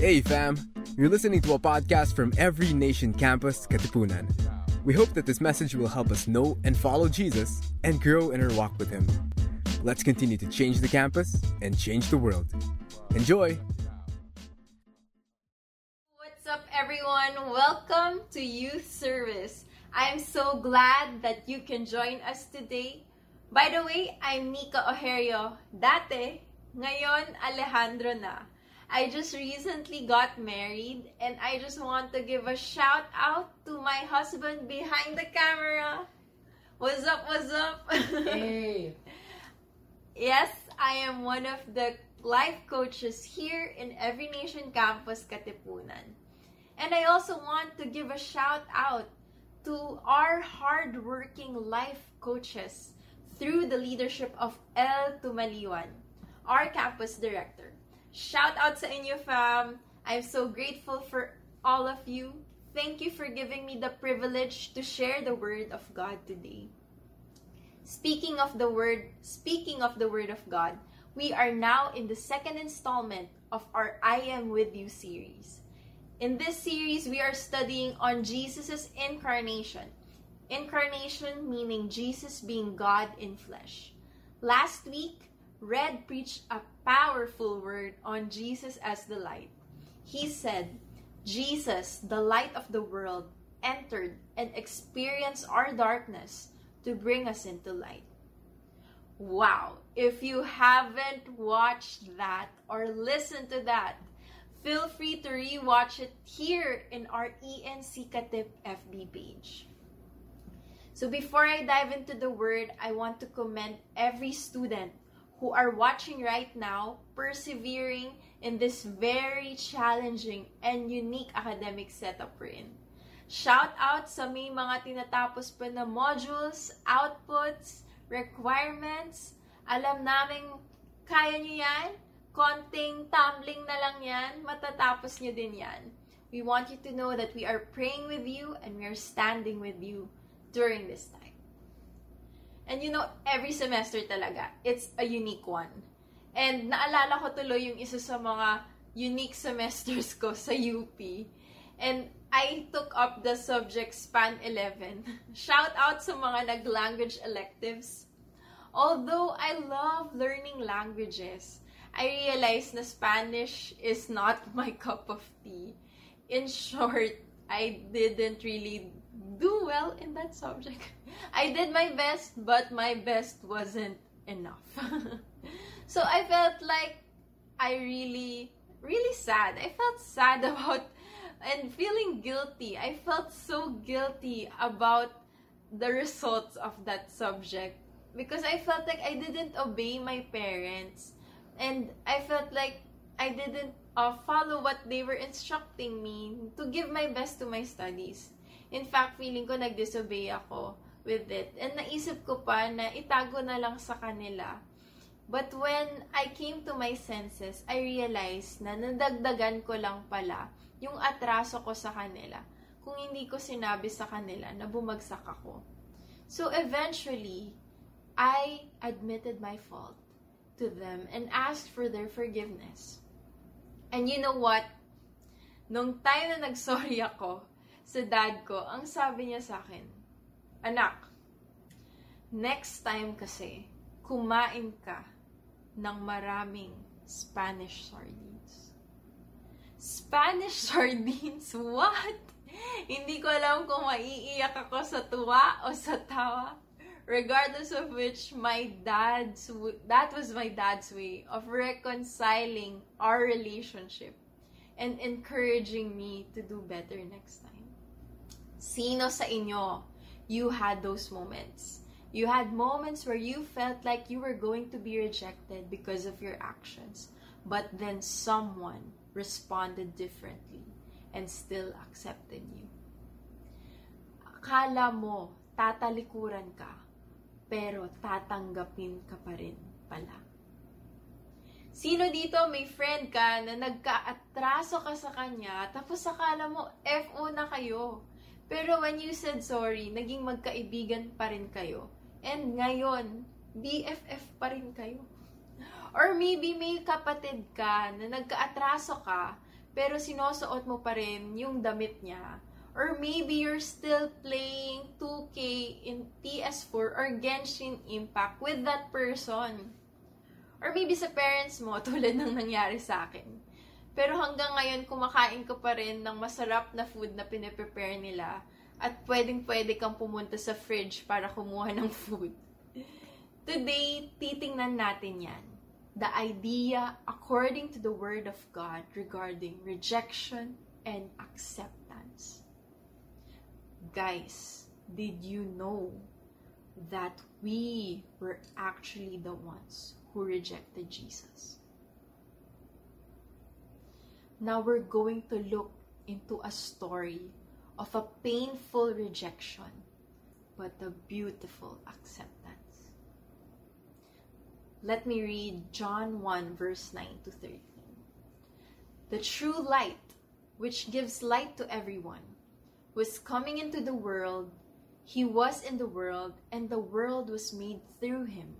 Hey fam, you're listening to a podcast from Every Nation Campus, Katipunan. We hope that this message will help us know and follow Jesus and grow in our walk with Him. Let's continue to change the campus and change the world. Enjoy! What's up, everyone? Welcome to Youth Service. I'm so glad that you can join us today. By the way, I'm Nika Ojerio. Date, ngayon Alejandro na. I just recently got married and I just want to give a shout out to my husband behind the camera. What's up? What's up? Hey. Yes, I am one of the life coaches here in Every Nation Campus, Katipunan. And I also want to give a shout out to our hardworking life coaches through the leadership of El Tumaliwan, our campus director. Shout out sa inyo, fam! I'm so grateful for all of you. Thank you for giving me the privilege to share the word of God today. Speaking of the word, speaking of the word of God, we are now in the second installment of our I am with you series. In this series, we are studying on Jesus' incarnation. Incarnation meaning Jesus being God in flesh. Last week, Red preached a powerful word on Jesus as the light. He said, Jesus, the light of the world, entered and experienced our darkness to bring us into light. Wow! If you haven't watched that or listened to that, feel free to rewatch it here in our ENC Katip FB page. So before I dive into the word, I want to commend every student who are watching right now, persevering in this very challenging and unique academic setup we're in. Shout out sa may mga tinatapos pa na modules, outputs, requirements. Alam namin kaya nyo yan. Konting tumbling na lang yan. Matatapos nyo din yan. We want you to know that we are praying with you and we are standing with you during this time. And you know, every semester talaga, it's a unique one. And naalala ko tuloy yung isa sa mga unique semesters ko sa UP. And I took up the subject Span 11. Shout out sa mga nag-language electives. Although I love learning languages, I realized na Spanish is not my cup of tea. In short, I didn't really do well in that subject. I did my best, but my best wasn't enough. so I felt like I really, really sad. I felt sad about and feeling guilty. I felt so guilty about the results of that subject because I felt like I didn't obey my parents and I felt like I didn't uh, follow what they were instructing me to give my best to my studies. In fact, feeling ko nag-disobey ako with it. And naisip ko pa na itago na lang sa kanila. But when I came to my senses, I realized na nadagdagan ko lang pala yung atraso ko sa kanila kung hindi ko sinabi sa kanila na bumagsak ako. So eventually, I admitted my fault to them and asked for their forgiveness. And you know what? Nung time na nagsorry ako sa dad ko, ang sabi niya sa akin, Anak, next time kasi, kumain ka ng maraming Spanish sardines. Spanish sardines? What? Hindi ko alam kung maiiyak ako sa tuwa o sa tawa. Regardless of which, my dad's, that was my dad's way of reconciling our relationship and encouraging me to do better next time. Sino sa inyo, you had those moments? You had moments where you felt like you were going to be rejected because of your actions, but then someone responded differently and still accepted you. Akala mo, tatalikuran ka, pero tatanggapin ka pa rin pala. Sino dito may friend ka na nagka-atraso ka sa kanya, tapos akala mo, FO na kayo. Pero when you said sorry, naging magkaibigan pa rin kayo. And ngayon, BFF pa rin kayo. Or maybe may kapatid ka na nagka-atraso ka, pero sinusuot mo pa rin yung damit niya. Or maybe you're still playing 2K in PS4 or Genshin Impact with that person. Or maybe sa parents mo, tulad ng nangyari sa akin. Pero hanggang ngayon, kumakain ka pa rin ng masarap na food na piniprepare nila at pwedeng-pwede kang pumunta sa fridge para kumuha ng food. Today, titingnan natin yan. The idea according to the Word of God regarding rejection and acceptance. Guys, did you know that we were actually the ones who rejected Jesus? Now we're going to look into a story of a painful rejection, but a beautiful acceptance. Let me read John 1, verse 9 to 13. The true light, which gives light to everyone, was coming into the world. He was in the world, and the world was made through him.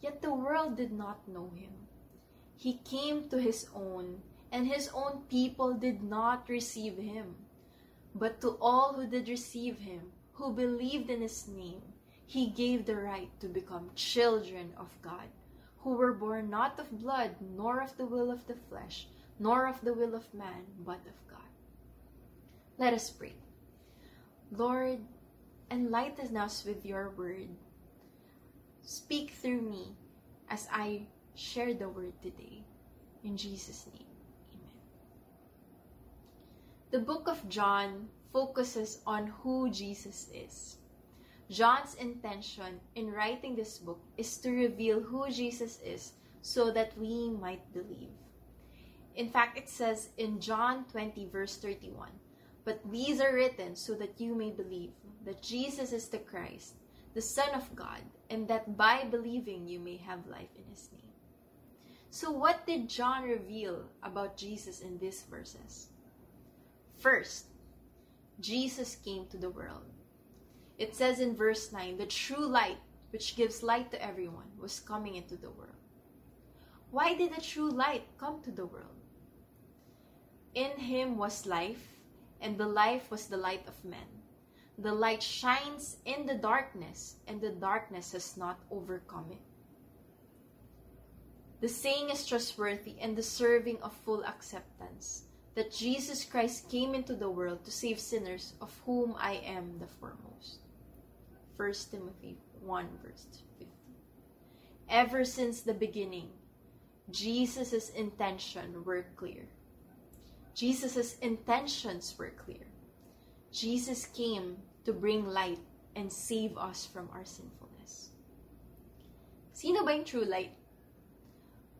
Yet the world did not know him. He came to his own, and his own people did not receive him. But to all who did receive him, who believed in his name, he gave the right to become children of God, who were born not of blood, nor of the will of the flesh, nor of the will of man, but of God. Let us pray. Lord, enlighten us with your word. Speak through me as I share the word today. In Jesus' name. The book of John focuses on who Jesus is. John's intention in writing this book is to reveal who Jesus is so that we might believe. In fact, it says in John 20, verse 31, But these are written so that you may believe that Jesus is the Christ, the Son of God, and that by believing you may have life in his name. So, what did John reveal about Jesus in these verses? First, Jesus came to the world. It says in verse 9, the true light, which gives light to everyone, was coming into the world. Why did the true light come to the world? In him was life, and the life was the light of men. The light shines in the darkness, and the darkness has not overcome it. The saying is trustworthy and deserving of full acceptance that Jesus Christ came into the world to save sinners, of whom I am the foremost. 1 Timothy 1 verse 15. Ever since the beginning, Jesus' intention were clear. Jesus' intentions were clear. Jesus came to bring light and save us from our sinfulness. Sino ba yung true light?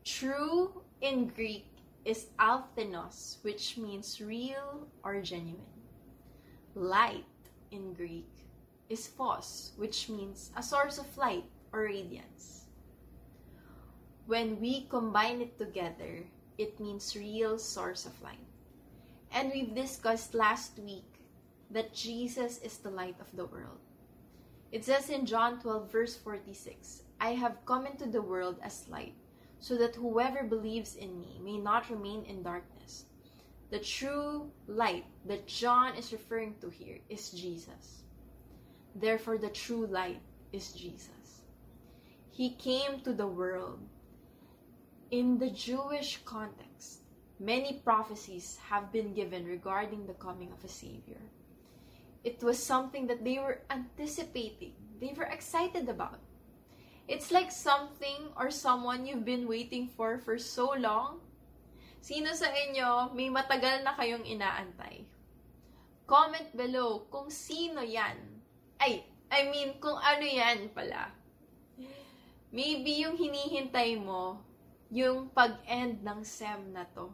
True in Greek is alphenos, which means real or genuine. Light in Greek is phos, which means a source of light or radiance. When we combine it together, it means real source of light. And we've discussed last week that Jesus is the light of the world. It says in John 12, verse 46, I have come into the world as light so that whoever believes in me may not remain in darkness. The true light that John is referring to here is Jesus. Therefore, the true light is Jesus. He came to the world. In the Jewish context, many prophecies have been given regarding the coming of a Savior. It was something that they were anticipating, they were excited about. It's like something or someone you've been waiting for for so long. Sino sa inyo may matagal na kayong inaantay? Comment below kung sino yan. Ay, I mean, kung ano yan pala. Maybe yung hinihintay mo, yung pag-end ng SEM na to.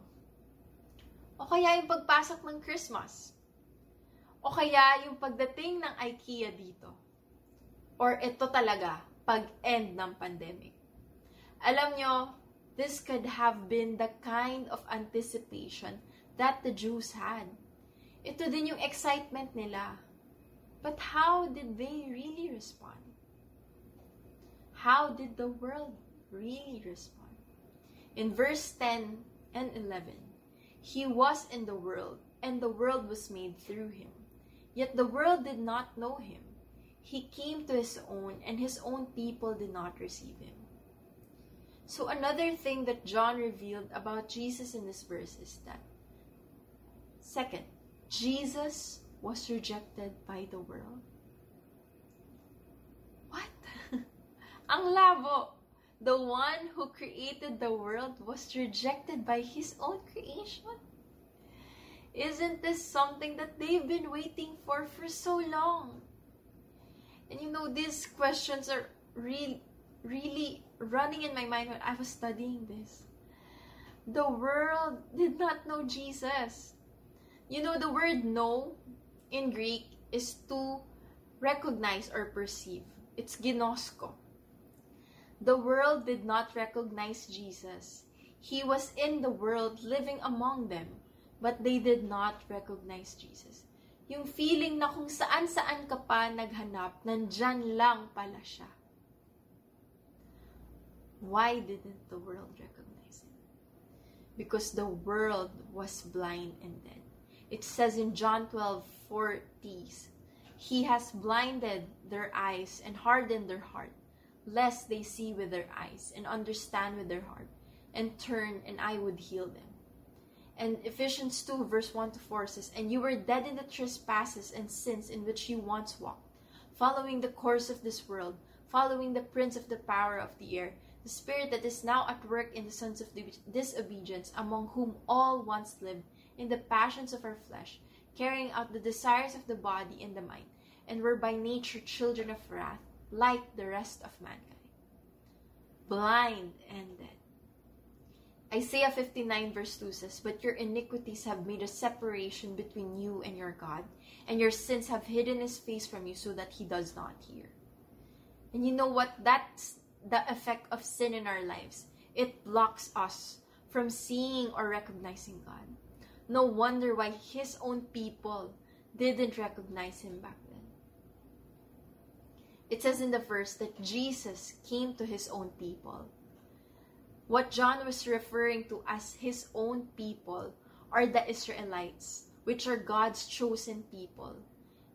O kaya yung pagpasok ng Christmas. O kaya yung pagdating ng IKEA dito. Or ito talaga, pag-end ng pandemic. Alam nyo, this could have been the kind of anticipation that the Jews had. Ito din yung excitement nila. But how did they really respond? How did the world really respond? In verse 10 and 11, He was in the world, and the world was made through him. Yet the world did not know him. He came to his own, and his own people did not receive him. So, another thing that John revealed about Jesus in this verse is that second, Jesus was rejected by the world. What? Ang labo! The one who created the world was rejected by his own creation. Isn't this something that they've been waiting for for so long? And you know, these questions are really, really running in my mind when I was studying this. The world did not know Jesus. You know, the word know in Greek is to recognize or perceive. It's ginosko. The world did not recognize Jesus. He was in the world living among them, but they did not recognize Jesus. Yung feeling na kung saan-saan ka pa naghanap, nandyan lang pala siya. Why didn't the world recognize him? Because the world was blind and dead. It says in John 12 40, He has blinded their eyes and hardened their heart, lest they see with their eyes and understand with their heart, and turn, and I would heal them. And Ephesians 2, verse 1 to 4 says, And you were dead in the trespasses and sins in which you once walked, following the course of this world, following the prince of the power of the air, the spirit that is now at work in the sons of disobedience, among whom all once lived in the passions of our flesh, carrying out the desires of the body and the mind, and were by nature children of wrath, like the rest of mankind. Blind and dead. Isaiah 59 verse 2 says, But your iniquities have made a separation between you and your God, and your sins have hidden his face from you so that he does not hear. And you know what? That's the effect of sin in our lives. It blocks us from seeing or recognizing God. No wonder why his own people didn't recognize him back then. It says in the verse that Jesus came to his own people. What John was referring to as his own people are the Israelites, which are God's chosen people.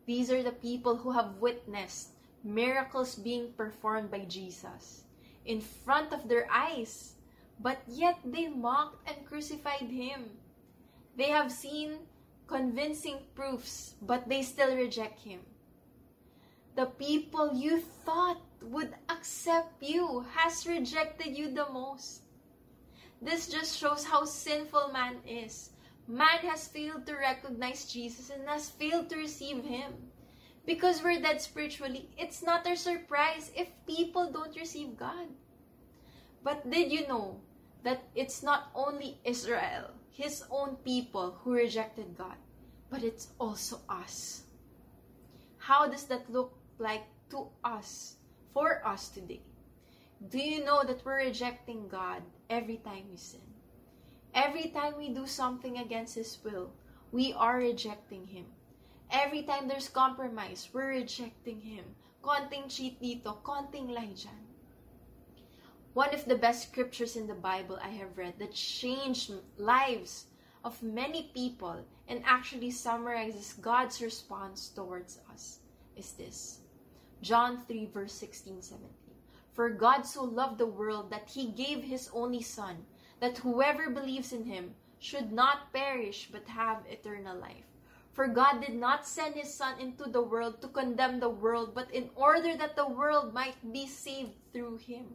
These are the people who have witnessed miracles being performed by Jesus in front of their eyes, but yet they mocked and crucified him. They have seen convincing proofs, but they still reject him. The people you thought would accept you has rejected you the most. This just shows how sinful man is. Man has failed to recognize Jesus and has failed to receive him. Because we're dead spiritually, it's not a surprise if people don't receive God. But did you know that it's not only Israel, his own people, who rejected God, but it's also us? How does that look like to us, for us today? Do you know that we're rejecting God every time we sin? Every time we do something against His will, we are rejecting Him. Every time there's compromise, we're rejecting Him. Konting cheat dito, konting lie. One of the best scriptures in the Bible I have read that changed lives of many people and actually summarizes God's response towards us is this John 3, verse 16 17. For God so loved the world that he gave his only Son, that whoever believes in him should not perish but have eternal life. For God did not send his Son into the world to condemn the world, but in order that the world might be saved through him.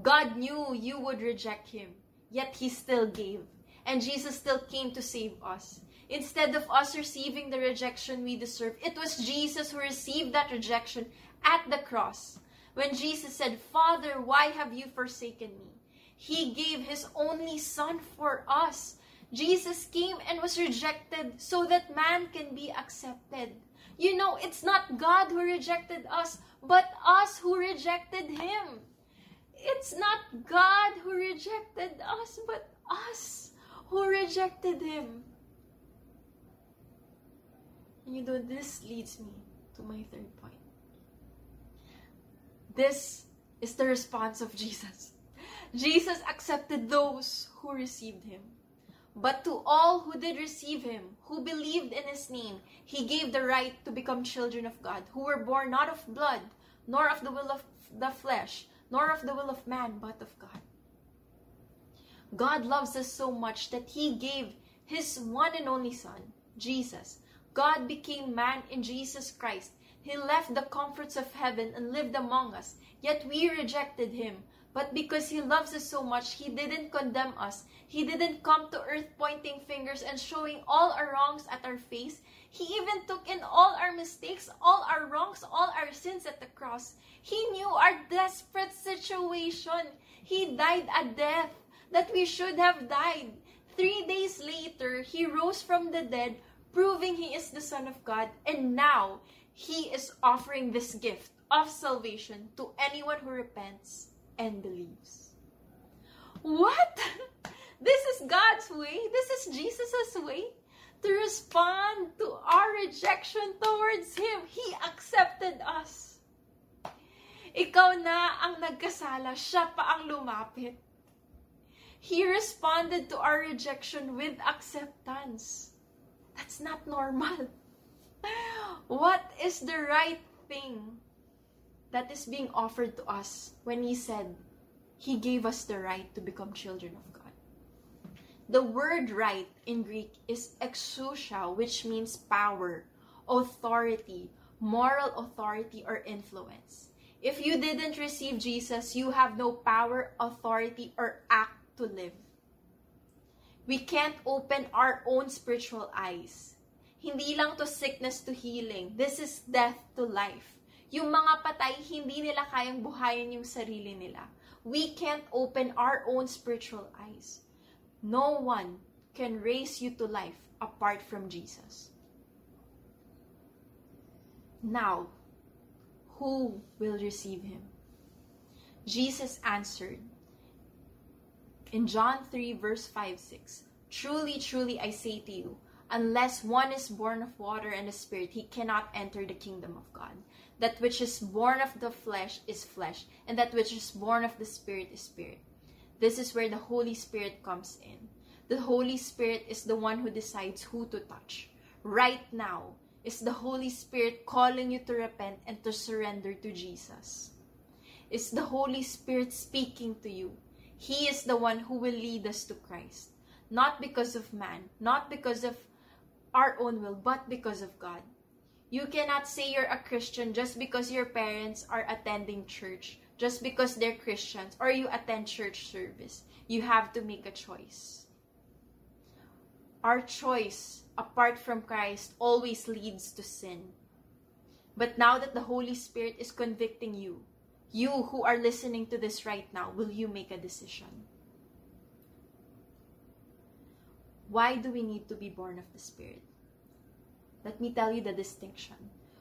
God knew you would reject him, yet he still gave. And Jesus still came to save us. Instead of us receiving the rejection we deserve, it was Jesus who received that rejection at the cross. When Jesus said, Father, why have you forsaken me? He gave his only son for us. Jesus came and was rejected so that man can be accepted. You know, it's not God who rejected us, but us who rejected him. It's not God who rejected us, but us who rejected him. You know, this leads me to my third point. This is the response of Jesus. Jesus accepted those who received him. But to all who did receive him, who believed in his name, he gave the right to become children of God, who were born not of blood, nor of the will of the flesh, nor of the will of man, but of God. God loves us so much that he gave his one and only Son, Jesus. God became man in Jesus Christ. He left the comforts of heaven and lived among us, yet we rejected him. But because he loves us so much, he didn't condemn us. He didn't come to earth pointing fingers and showing all our wrongs at our face. He even took in all our mistakes, all our wrongs, all our sins at the cross. He knew our desperate situation. He died a death that we should have died. Three days later, he rose from the dead, proving he is the Son of God. And now, he is offering this gift of salvation to anyone who repents and believes. What? This is God's way. This is Jesus' way to respond to our rejection towards Him. He accepted us. Ikaw na ang nagkasala, siya pa ang lumapit. He responded to our rejection with acceptance. That's not normal. What is the right thing that is being offered to us when He said He gave us the right to become children of God. The word right in Greek is exousia, which means power, authority, moral authority, or influence. If you didn't receive Jesus, you have no power, authority, or act to live. We can't open our own spiritual eyes. Hindi lang to sickness to healing. This is death to life. Yung mga patay, hindi nila kayang buhayin yung sarili nila. We can't open our own spiritual eyes. No one can raise you to life apart from Jesus. Now, who will receive him? Jesus answered in John 3, verse 5 6 Truly, truly, I say to you, unless one is born of water and the Spirit, he cannot enter the kingdom of God. That which is born of the flesh is flesh, and that which is born of the Spirit is spirit. This is where the Holy Spirit comes in. The Holy Spirit is the one who decides who to touch. Right now is the Holy Spirit calling you to repent and to surrender to Jesus. Is the Holy Spirit speaking to you? He is the one who will lead us to Christ. Not because of man, not because of our own will, but because of God. You cannot say you're a Christian just because your parents are attending church, just because they're Christians, or you attend church service. You have to make a choice. Our choice, apart from Christ, always leads to sin. But now that the Holy Spirit is convicting you, you who are listening to this right now, will you make a decision? Why do we need to be born of the Spirit? Let me tell you the distinction.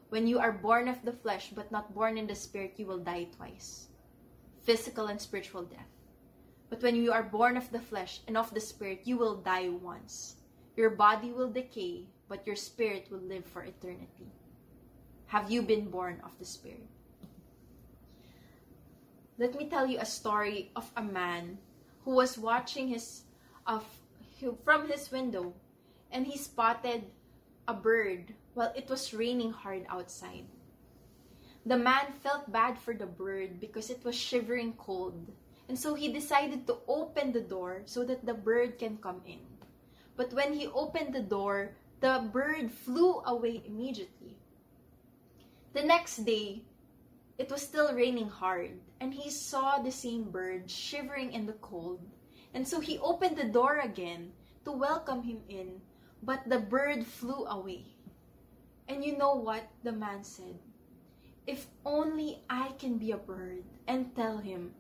When you are born of the flesh but not born in the spirit, you will die twice physical and spiritual death. But when you are born of the flesh and of the spirit, you will die once. Your body will decay, but your spirit will live for eternity. Have you been born of the spirit? Let me tell you a story of a man who was watching his of from his window and he spotted a bird while it was raining hard outside. The man felt bad for the bird because it was shivering cold, and so he decided to open the door so that the bird can come in. But when he opened the door, the bird flew away immediately. The next day, it was still raining hard, and he saw the same bird shivering in the cold. And so he opened the door again to welcome him in, but the bird flew away. And you know what the man said? If only I can be a bird and tell him,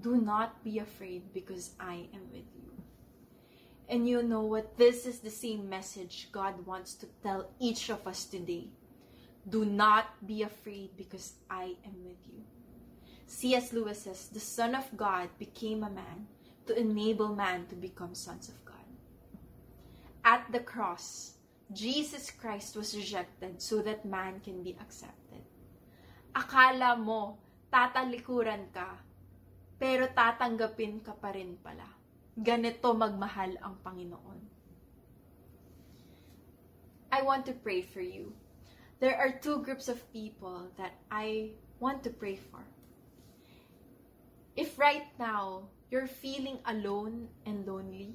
do not be afraid because I am with you. And you know what? This is the same message God wants to tell each of us today. Do not be afraid because I am with you. C.S. Lewis says, the Son of God became a man to enable man to become sons of God. At the cross, Jesus Christ was rejected so that man can be accepted. Akala mo, tatalikuran ka, pero tatanggapin ka pa rin pala. ganito magmahal ang Panginoon. I want to pray for you. There are two groups of people that I want to pray for. If right now you're feeling alone and lonely,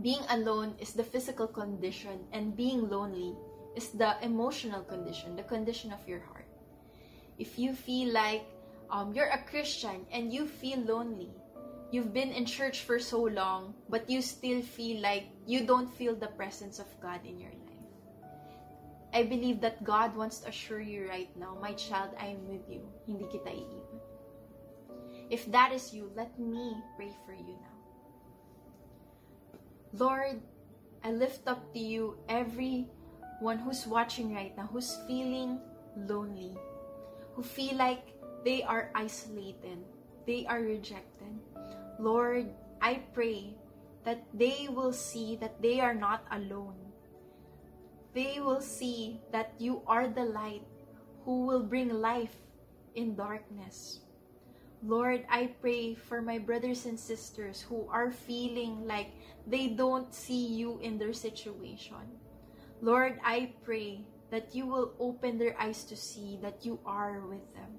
being alone is the physical condition, and being lonely is the emotional condition, the condition of your heart. If you feel like um, you're a Christian and you feel lonely, you've been in church for so long, but you still feel like you don't feel the presence of God in your life. I believe that God wants to assure you right now, my child, I am with you. Hindi kita. If that is you, let me pray for you now. Lord, I lift up to you everyone who's watching right now, who's feeling lonely, who feel like they are isolated, they are rejected. Lord, I pray that they will see that they are not alone. They will see that you are the light who will bring life in darkness. Lord, I pray for my brothers and sisters who are feeling like they don't see you in their situation. Lord, I pray that you will open their eyes to see that you are with them.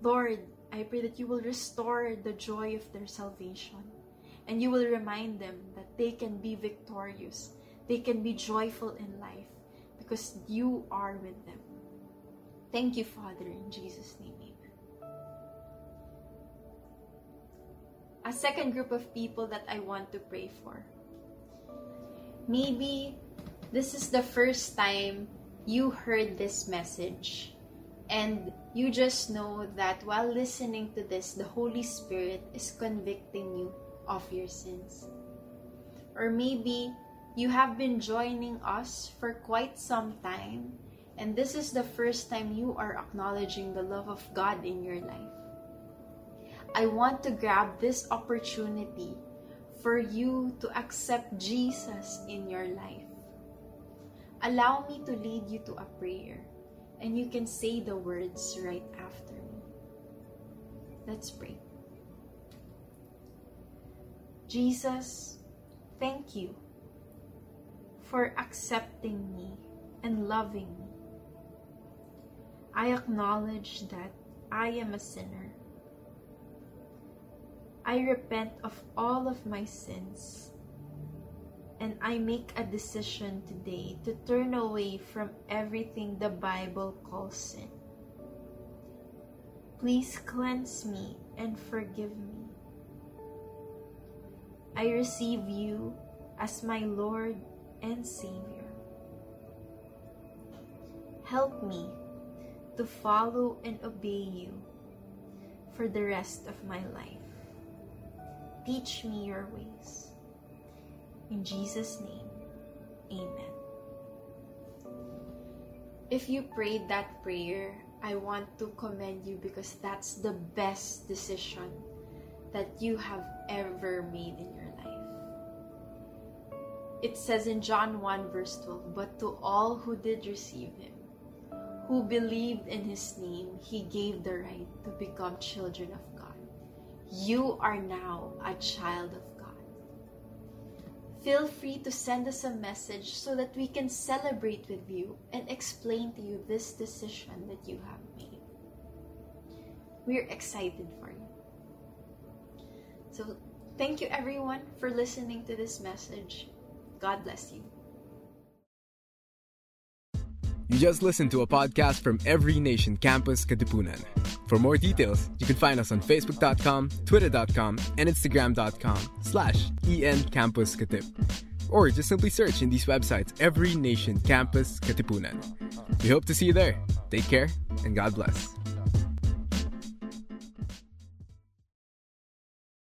Lord, I pray that you will restore the joy of their salvation and you will remind them that they can be victorious, they can be joyful in life because you are with them. Thank you, Father, in Jesus' name. A second group of people that I want to pray for. Maybe this is the first time you heard this message and you just know that while listening to this, the Holy Spirit is convicting you of your sins. Or maybe you have been joining us for quite some time, and this is the first time you are acknowledging the love of God in your life. I want to grab this opportunity for you to accept Jesus in your life. Allow me to lead you to a prayer and you can say the words right after me. Let's pray. Jesus, thank you for accepting me and loving me. I acknowledge that I am a sinner. I repent of all of my sins and I make a decision today to turn away from everything the Bible calls sin. Please cleanse me and forgive me. I receive you as my Lord and Savior. Help me to follow and obey you for the rest of my life. Teach me your ways. In Jesus' name, Amen. If you prayed that prayer, I want to commend you because that's the best decision that you have ever made in your life. It says in John 1, verse 12, But to all who did receive him, who believed in his name, he gave the right to become children of God. You are now a child of God. Feel free to send us a message so that we can celebrate with you and explain to you this decision that you have made. We're excited for you. So, thank you everyone for listening to this message. God bless you. You just listened to a podcast from Every Nation Campus Katipunan. For more details, you can find us on Facebook.com, Twitter.com, and Instagram.com slash EN Campus Katip. Or just simply search in these websites Every Nation Campus Katipunan. We hope to see you there. Take care and God bless.